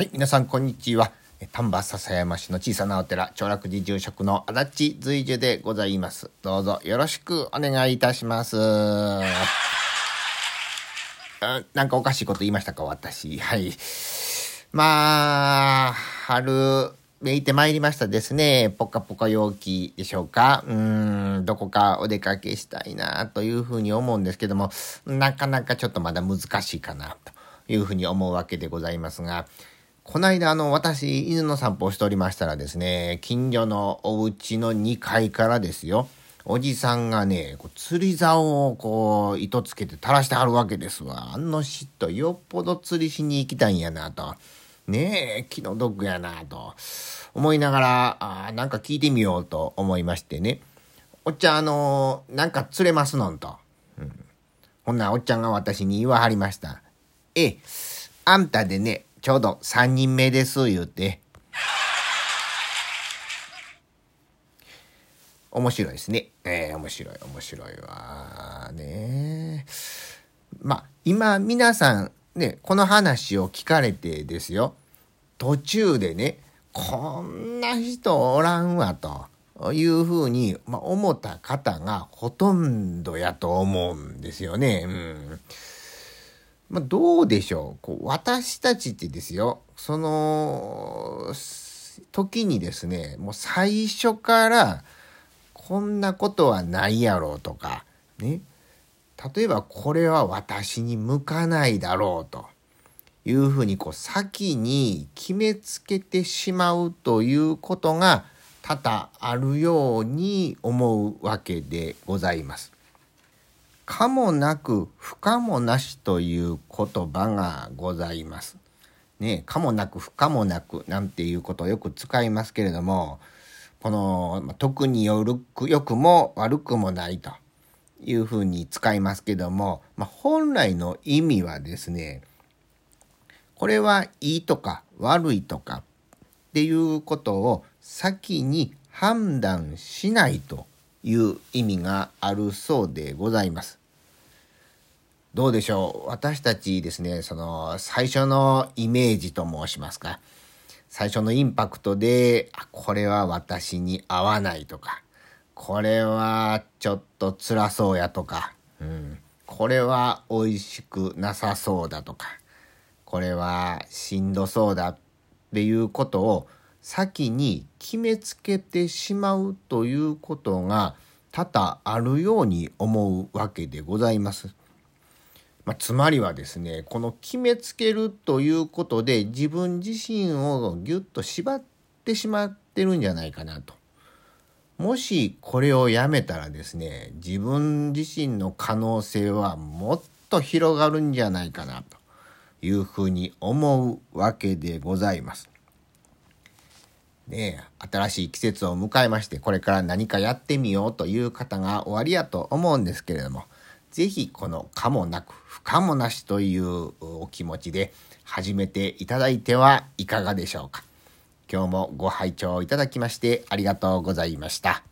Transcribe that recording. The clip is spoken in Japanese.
はい、皆さんこんにちは。丹波篠山市の小さなお寺、長楽寺住職の足立随樹でございます。どうぞよろしくお願いいたします。なんかおかしいこと言いましたか、私。はい。まあ、春、めいてまいりましたですね。ぽかぽか陽気でしょうか。うん、どこかお出かけしたいなというふうに思うんですけども、なかなかちょっとまだ難しいかなというふうに思うわけでございますが、この間、あの、私、犬の散歩をしておりましたらですね、近所のお家の2階からですよ、おじさんがね、こう釣り竿をこう、糸つけて垂らしてはるわけですわ。あの人、よっぽど釣りしに行きたいんやなと。ねえ、気の毒やなと。思いながら、あなんか聞いてみようと思いましてね。おっちゃん、あのー、なんか釣れますのんと。うん。ほんなおっちゃんが私に言わはりました。ええ、あんたでね、ちょうど3人目です、言うて。面白いですね。えー、面白い、面白いわ。ねまあ、今、皆さん、ね、この話を聞かれてですよ。途中でね、こんな人おらんわ、というふうに、まあ、思った方がほとんどやと思うんですよね。うんまあ、どうでしょう。こう私たちってですよ。その時にですねもう最初からこんなことはないやろうとかね。例えばこれは私に向かないだろうと。いうふうにこう先に決めつけてしまうということが多々あるように思うわけでございます。可もなく不可もなしという言葉がございます。ね可もなく不可もなくなんていうことをよく使いますけれども、この特によるく良くも悪くもないというふうに使いますけども、まあ、本来の意味はですね、これはいいとか悪いとかっていうことを先に判断しないという意味があるそうでございます。どうでしょう？私たちですね、その最初のイメージと申しますか。最初のインパクトで、これは私に合わないとか、これはちょっと辛そうやとか、うん、これは美味しくなさそうだとか、これはしんどそうだっていうことを先に決めつけてしまうということが多々あるように思うわけでございます。まあ、つまりはですねこの決めつけるということで自分自身をぎゅっと縛ってしまってるんじゃないかなと。もしこれをやめたらですね自分自身の可能性はもっと広がるんじゃないかなというふうに思うわけでございます。ね新しい季節を迎えましてこれから何かやってみようという方がおありやと思うんですけれどもぜひこの可もなく不可もなしというお気持ちで始めていただいてはいかがでしょうか。今日もご拝聴いただきましてありがとうございました。